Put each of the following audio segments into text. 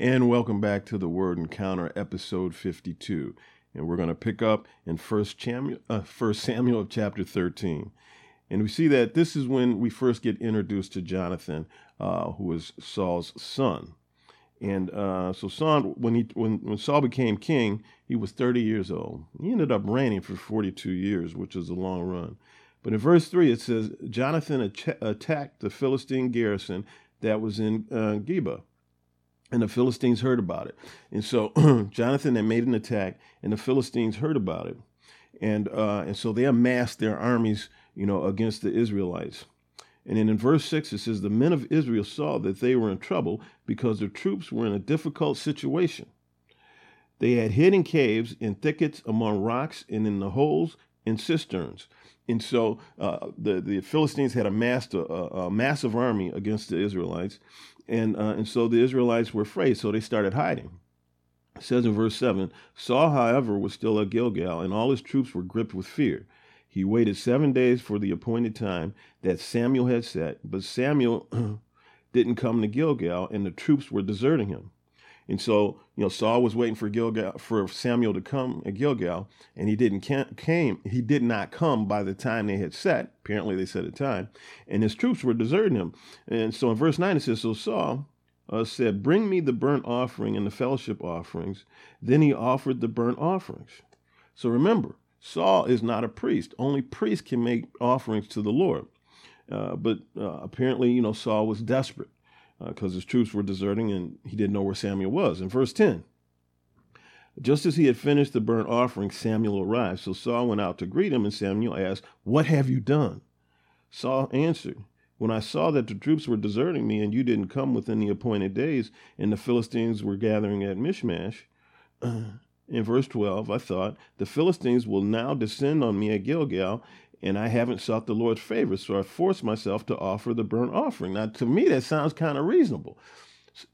And welcome back to the Word Encounter, episode 52. And we're going to pick up in First Samuel, uh, First Samuel chapter 13. And we see that this is when we first get introduced to Jonathan, uh, who is Saul's son. And uh, so Saul, when he when, when Saul became king, he was 30 years old. He ended up reigning for 42 years, which is a long run. But in verse 3, it says, Jonathan attacked the Philistine garrison that was in uh, Geba and the Philistines heard about it. And so Jonathan had made an attack, and the Philistines heard about it, and uh, and so they amassed their armies, you know, against the Israelites. And then in verse six it says, the men of Israel saw that they were in trouble because their troops were in a difficult situation. They had hidden caves in thickets among rocks and in the holes in cisterns. And so uh, the, the Philistines had amassed a, a, massive army against the Israelites. And, uh, and so the Israelites were afraid, so they started hiding. It says in verse 7 Saul, however, was still at Gilgal, and all his troops were gripped with fear. He waited seven days for the appointed time that Samuel had set, but Samuel didn't come to Gilgal, and the troops were deserting him. And so, you know, Saul was waiting for Gilgal for Samuel to come at Gilgal, and he didn't came. He did not come by the time they had set. Apparently, they set a time, and his troops were deserting him. And so, in verse nine, it says, "So Saul uh, said, Bring me the burnt offering and the fellowship offerings." Then he offered the burnt offerings. So remember, Saul is not a priest. Only priests can make offerings to the Lord. Uh, but uh, apparently, you know, Saul was desperate because uh, his troops were deserting and he didn't know where Samuel was. In verse 10, just as he had finished the burnt offering, Samuel arrived. So Saul went out to greet him, and Samuel asked, What have you done? Saul answered, When I saw that the troops were deserting me, and you didn't come within the appointed days, and the Philistines were gathering at Michmash, in verse 12, I thought, The Philistines will now descend on me at Gilgal, and I haven't sought the Lord's favor, so I forced myself to offer the burnt offering. Now, to me, that sounds kind of reasonable.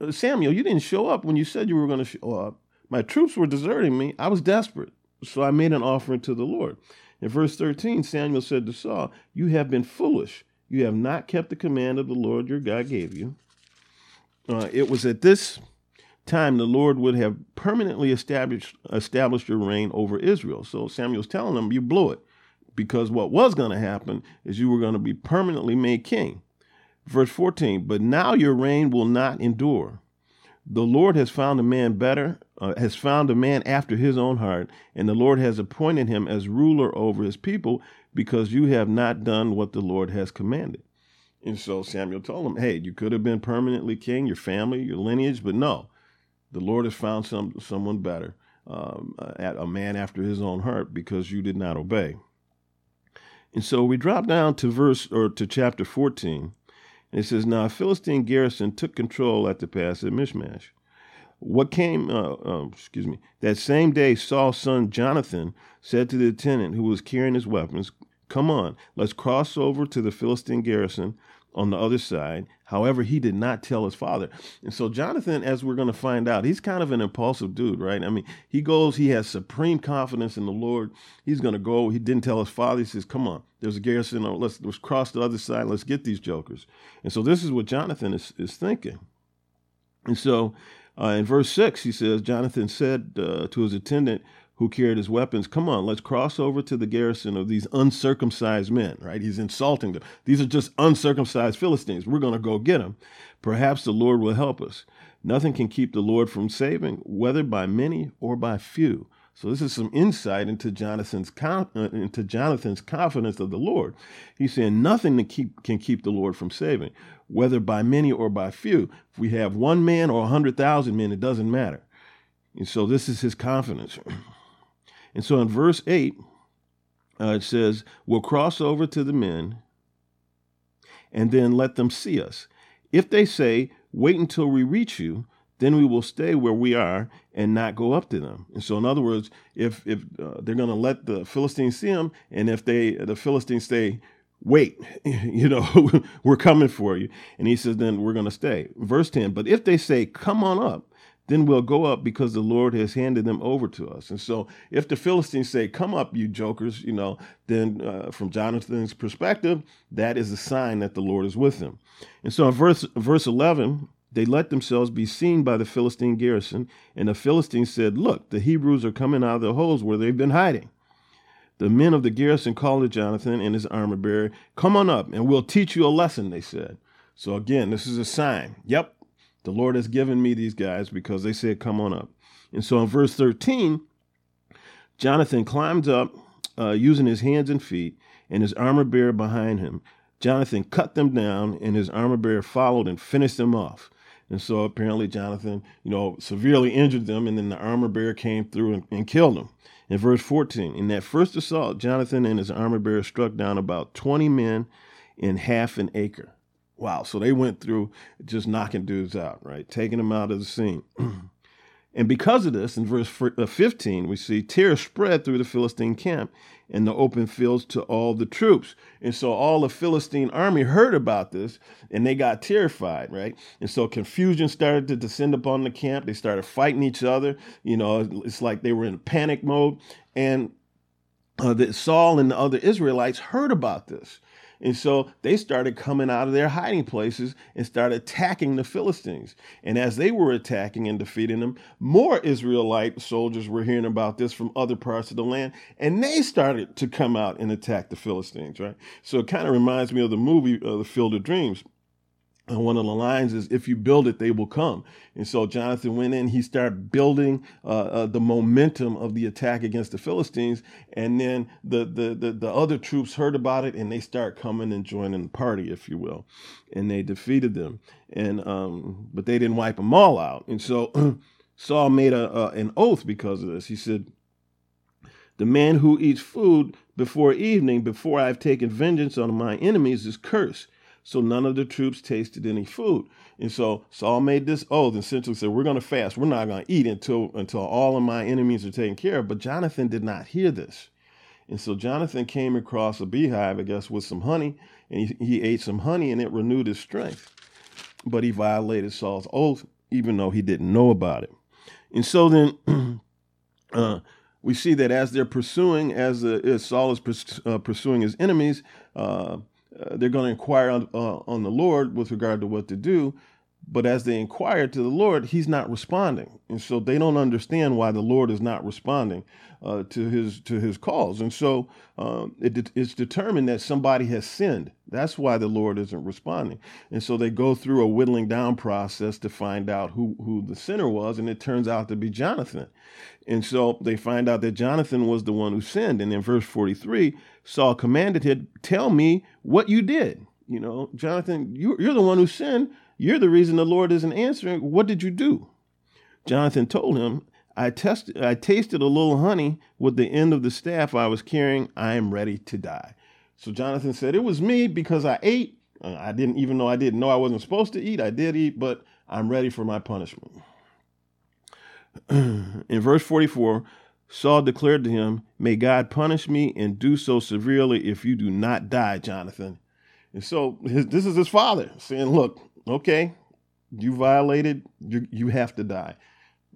Uh, Samuel, you didn't show up when you said you were going to show up. My troops were deserting me. I was desperate, so I made an offering to the Lord. In verse 13, Samuel said to Saul, You have been foolish. You have not kept the command of the Lord your God gave you. Uh, it was at this time the Lord would have permanently established established your reign over Israel. So Samuel's telling them, You blew it because what was going to happen is you were going to be permanently made king. Verse 14, but now your reign will not endure. The Lord has found a man better, uh, has found a man after his own heart, and the Lord has appointed him as ruler over his people because you have not done what the Lord has commanded. And so Samuel told him, Hey, you could have been permanently king, your family, your lineage, but no, the Lord has found some someone better, um, a man after his own heart, because you did not obey. And so we drop down to verse or to chapter 14. And it says, Now a Philistine garrison took control at the pass at Michmash. What came, uh, uh, excuse me, that same day, Saul's son Jonathan said to the attendant who was carrying his weapons, Come on, let's cross over to the Philistine garrison on the other side. However, he did not tell his father. And so Jonathan, as we're going to find out, he's kind of an impulsive dude, right? I mean, he goes, he has supreme confidence in the Lord. He's going to go. He didn't tell his father. He says, come on, there's a garrison. Let's, let's cross the other side. Let's get these jokers. And so this is what Jonathan is, is thinking. And so uh, in verse 6, he says, Jonathan said uh, to his attendant, who carried his weapons, come on, let's cross over to the garrison of these uncircumcised men, right? He's insulting them. These are just uncircumcised Philistines. We're going to go get them. Perhaps the Lord will help us. Nothing can keep the Lord from saving, whether by many or by few. So this is some insight into Jonathan's uh, into Jonathan's confidence of the Lord. He's saying nothing to keep, can keep the Lord from saving, whether by many or by few. If we have one man or a hundred thousand men, it doesn't matter. And so this is his confidence. And so in verse 8, uh, it says, We'll cross over to the men and then let them see us. If they say, Wait until we reach you, then we will stay where we are and not go up to them. And so, in other words, if if uh, they're going to let the Philistines see them, and if they the Philistines say, "Wait, you know, we're coming for you," and he says, then we're going to stay. Verse ten. But if they say, "Come on up," then we'll go up because the Lord has handed them over to us. And so, if the Philistines say, Come up, you jokers, you know, then uh, from Jonathan's perspective, that is a sign that the Lord is with them. And so, in verse, verse 11, they let themselves be seen by the Philistine garrison, and the Philistines said, Look, the Hebrews are coming out of the holes where they've been hiding. The men of the garrison called to Jonathan and his armor bearer, Come on up, and we'll teach you a lesson, they said. So again, this is a sign. Yep, the Lord has given me these guys because they said, Come on up. And so in verse 13, Jonathan climbed up uh, using his hands and feet, and his armor bearer behind him. Jonathan cut them down, and his armor bearer followed and finished them off. And so apparently Jonathan, you know, severely injured them, and then the armor bearer came through and, and killed them. In verse 14, in that first assault, Jonathan and his armor bearer struck down about 20 men in half an acre. Wow. So they went through just knocking dudes out, right? Taking them out of the scene. And because of this, in verse uh, 15, we see terror spread through the Philistine camp and the open fields to all the troops. And so all the Philistine army heard about this and they got terrified, right? And so confusion started to descend upon the camp. They started fighting each other. You know, it's like they were in panic mode. And uh, that Saul and the other Israelites heard about this. And so they started coming out of their hiding places and started attacking the Philistines. And as they were attacking and defeating them, more Israelite soldiers were hearing about this from other parts of the land. And they started to come out and attack the Philistines, right? So it kind of reminds me of the movie, uh, The Field of Dreams one of the lines is, if you build it, they will come. And so Jonathan went in, he started building uh, uh, the momentum of the attack against the Philistines. And then the, the, the, the, other troops heard about it and they start coming and joining the party, if you will. And they defeated them. And, um, but they didn't wipe them all out. And so Saul made a, uh, an oath because of this. He said, the man who eats food before evening, before I've taken vengeance on my enemies, is cursed. So none of the troops tasted any food. And so Saul made this oath and essentially said, We're going to fast. We're not going to eat until, until all of my enemies are taken care of. But Jonathan did not hear this. And so Jonathan came across a beehive, I guess, with some honey, and he, he ate some honey and it renewed his strength. But he violated Saul's oath, even though he didn't know about it. And so then uh, we see that as they're pursuing, as, uh, as Saul is pers- uh, pursuing his enemies, uh, they're going to inquire on, uh, on the Lord with regard to what to do. But as they inquire to the Lord, He's not responding, and so they don't understand why the Lord is not responding uh, to His to His calls. And so um, it, it's determined that somebody has sinned. That's why the Lord isn't responding. And so they go through a whittling down process to find out who who the sinner was, and it turns out to be Jonathan. And so they find out that Jonathan was the one who sinned. And in verse 43, Saul commanded him, Tell me what you did. You know, Jonathan, you, you're the one who sinned. You're the reason the Lord isn't answering. What did you do? Jonathan told him, I tested I tasted a little honey with the end of the staff I was carrying. I am ready to die. So Jonathan said, It was me because I ate. Uh, I didn't even know I didn't know I wasn't supposed to eat. I did eat, but I'm ready for my punishment. In verse 44, Saul declared to him, May God punish me and do so severely if you do not die, Jonathan. And so his, this is his father saying, Look, okay, you violated, you, you have to die.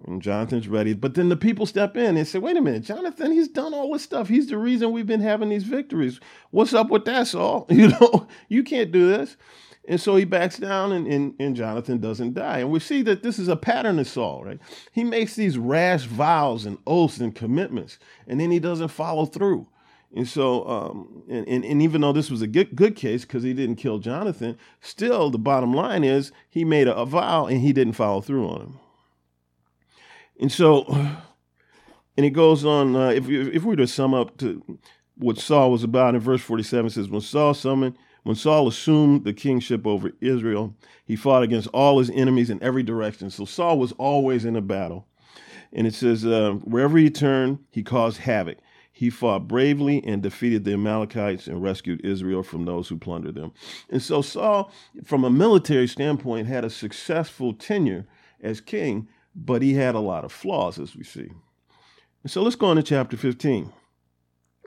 And Jonathan's ready. But then the people step in and say, Wait a minute, Jonathan, he's done all this stuff. He's the reason we've been having these victories. What's up with that, Saul? You know, you can't do this. And so he backs down, and, and, and, Jonathan doesn't die. And we see that this is a pattern of Saul, right? He makes these rash vows and oaths and commitments, and then he doesn't follow through. And so, um, and, and, and, even though this was a good, good case because he didn't kill Jonathan, still the bottom line is he made a, a vow and he didn't follow through on him. And so, and it goes on, uh, if, if we were to sum up to what Saul was about in verse 47, says, When Saul summoned when Saul assumed the kingship over Israel, he fought against all his enemies in every direction. So Saul was always in a battle. And it says, uh, wherever he turned, he caused havoc. He fought bravely and defeated the Amalekites and rescued Israel from those who plundered them. And so Saul, from a military standpoint, had a successful tenure as king, but he had a lot of flaws, as we see. And so let's go on to chapter 15.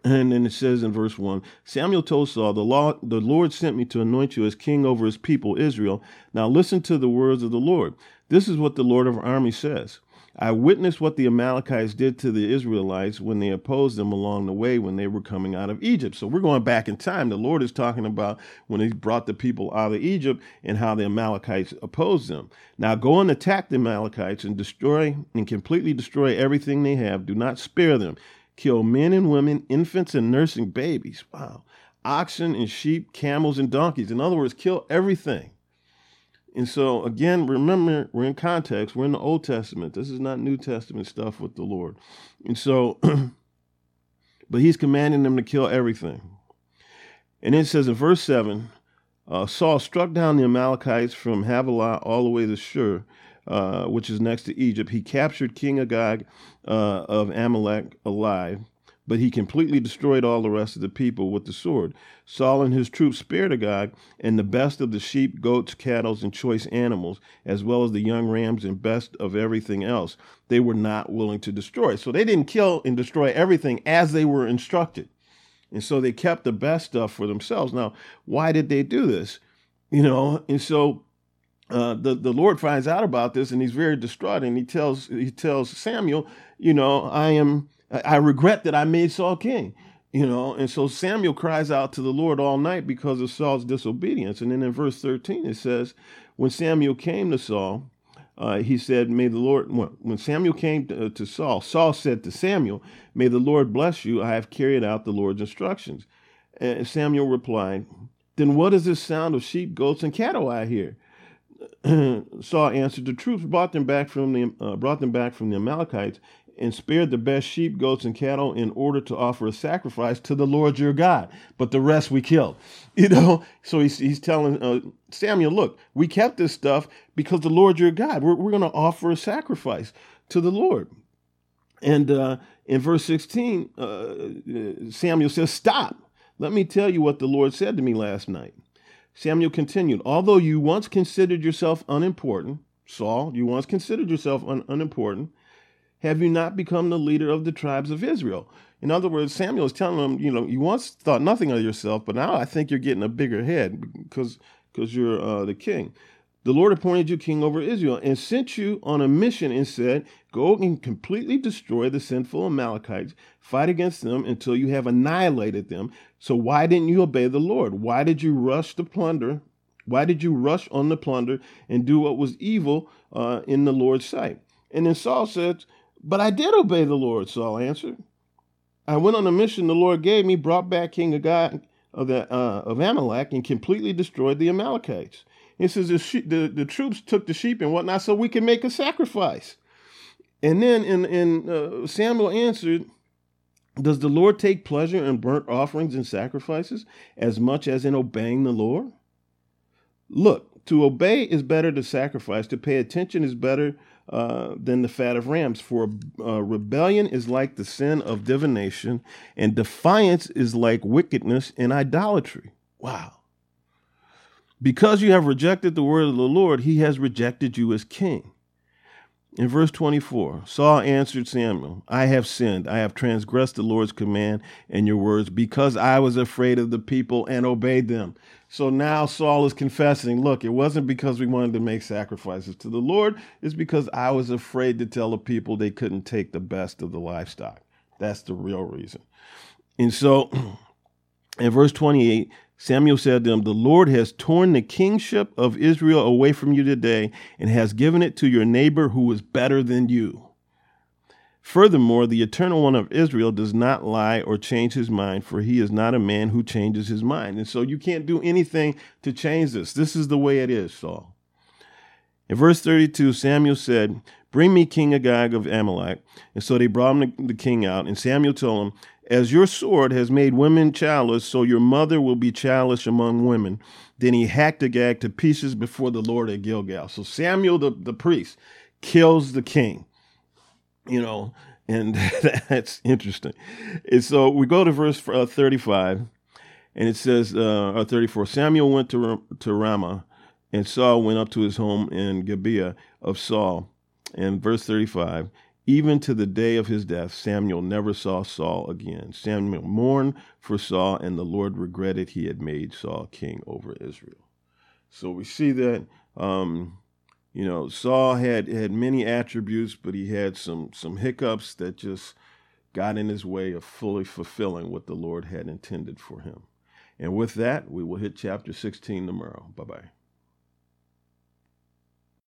And then it says in verse 1 Samuel told Saul, the, law, the Lord sent me to anoint you as king over his people, Israel. Now listen to the words of the Lord. This is what the Lord of armies says I witnessed what the Amalekites did to the Israelites when they opposed them along the way when they were coming out of Egypt. So we're going back in time. The Lord is talking about when he brought the people out of Egypt and how the Amalekites opposed them. Now go and attack the Amalekites and destroy and completely destroy everything they have. Do not spare them. Kill men and women, infants and nursing babies. Wow. Oxen and sheep, camels and donkeys. In other words, kill everything. And so, again, remember, we're in context. We're in the Old Testament. This is not New Testament stuff with the Lord. And so, but he's commanding them to kill everything. And it says in verse 7 uh, Saul struck down the Amalekites from Havilah all the way to Shur, uh, which is next to Egypt. He captured King Agag uh, of Amalek alive but he completely destroyed all the rest of the people with the sword. Saul and his troops spared Agag and the best of the sheep, goats, cattle, and choice animals, as well as the young rams and best of everything else. They were not willing to destroy. So they didn't kill and destroy everything as they were instructed. And so they kept the best stuff for themselves. Now, why did they do this? You know, and so uh, the the Lord finds out about this, and he's very distraught, and he tells he tells Samuel, you know, I am I regret that I made Saul king. You know, and so Samuel cries out to the Lord all night because of Saul's disobedience. And then in verse 13 it says, When Samuel came to Saul, uh, he said, May the Lord, when Samuel came to, uh, to Saul, Saul said to Samuel, May the Lord bless you. I have carried out the Lord's instructions. And Samuel replied, Then what is this sound of sheep, goats, and cattle I hear? Saul answered, "The troops brought them back from the uh, brought them back from the Amalekites, and spared the best sheep, goats, and cattle in order to offer a sacrifice to the Lord your God. But the rest we killed. You know, so he's, he's telling uh, Samuel, look, we kept this stuff because the Lord your God, we're, we're going to offer a sacrifice to the Lord. And uh, in verse 16, uh, Samuel says, Stop. Let me tell you what the Lord said to me last night. Samuel continued, Although you once considered yourself unimportant, Saul, you once considered yourself un- unimportant, have you not become the leader of the tribes of Israel? In other words, Samuel is telling him, you know, you once thought nothing of yourself, but now I think you're getting a bigger head because because you're uh, the king. The Lord appointed you king over Israel and sent you on a mission and said, Go and completely destroy the sinful Amalekites, fight against them until you have annihilated them. So why didn't you obey the Lord? Why did you rush the plunder? Why did you rush on the plunder and do what was evil uh, in the Lord's sight? And then Saul said, but I did obey the Lord, Saul answered. I went on a mission the Lord gave me, brought back King Agag of, the, uh, of Amalek, and completely destroyed the Amalekites. He says the, the, the troops took the sheep and whatnot so we could make a sacrifice. And then in, in uh, Samuel answered, Does the Lord take pleasure in burnt offerings and sacrifices as much as in obeying the Lord? Look, to obey is better to sacrifice, to pay attention is better uh, than the fat of rams. For uh, rebellion is like the sin of divination, and defiance is like wickedness and idolatry. Wow. Because you have rejected the word of the Lord, he has rejected you as king. In verse 24, Saul answered Samuel, I have sinned. I have transgressed the Lord's command and your words because I was afraid of the people and obeyed them. So now Saul is confessing, look, it wasn't because we wanted to make sacrifices to the Lord, it's because I was afraid to tell the people they couldn't take the best of the livestock. That's the real reason. And so in verse 28, Samuel said to them, The Lord has torn the kingship of Israel away from you today and has given it to your neighbor who is better than you. Furthermore, the Eternal One of Israel does not lie or change his mind, for he is not a man who changes his mind. And so you can't do anything to change this. This is the way it is, Saul. In verse 32, Samuel said, Bring me King Agag of Amalek. And so they brought him the king out. And Samuel told him, As your sword has made women childless, so your mother will be childless among women. Then he hacked Agag to pieces before the Lord at Gilgal. So Samuel, the, the priest, kills the king you know, and that's interesting. And so we go to verse uh, 35, and it says, uh, 34 Samuel went to, to Ramah, and Saul went up to his home in Gibeah of Saul. And verse 35 even to the day of his death, Samuel never saw Saul again. Samuel mourned for Saul, and the Lord regretted he had made Saul king over Israel. So we see that, um, You know, Saul had had many attributes, but he had some some hiccups that just got in his way of fully fulfilling what the Lord had intended for him. And with that, we will hit chapter 16 tomorrow. Bye bye.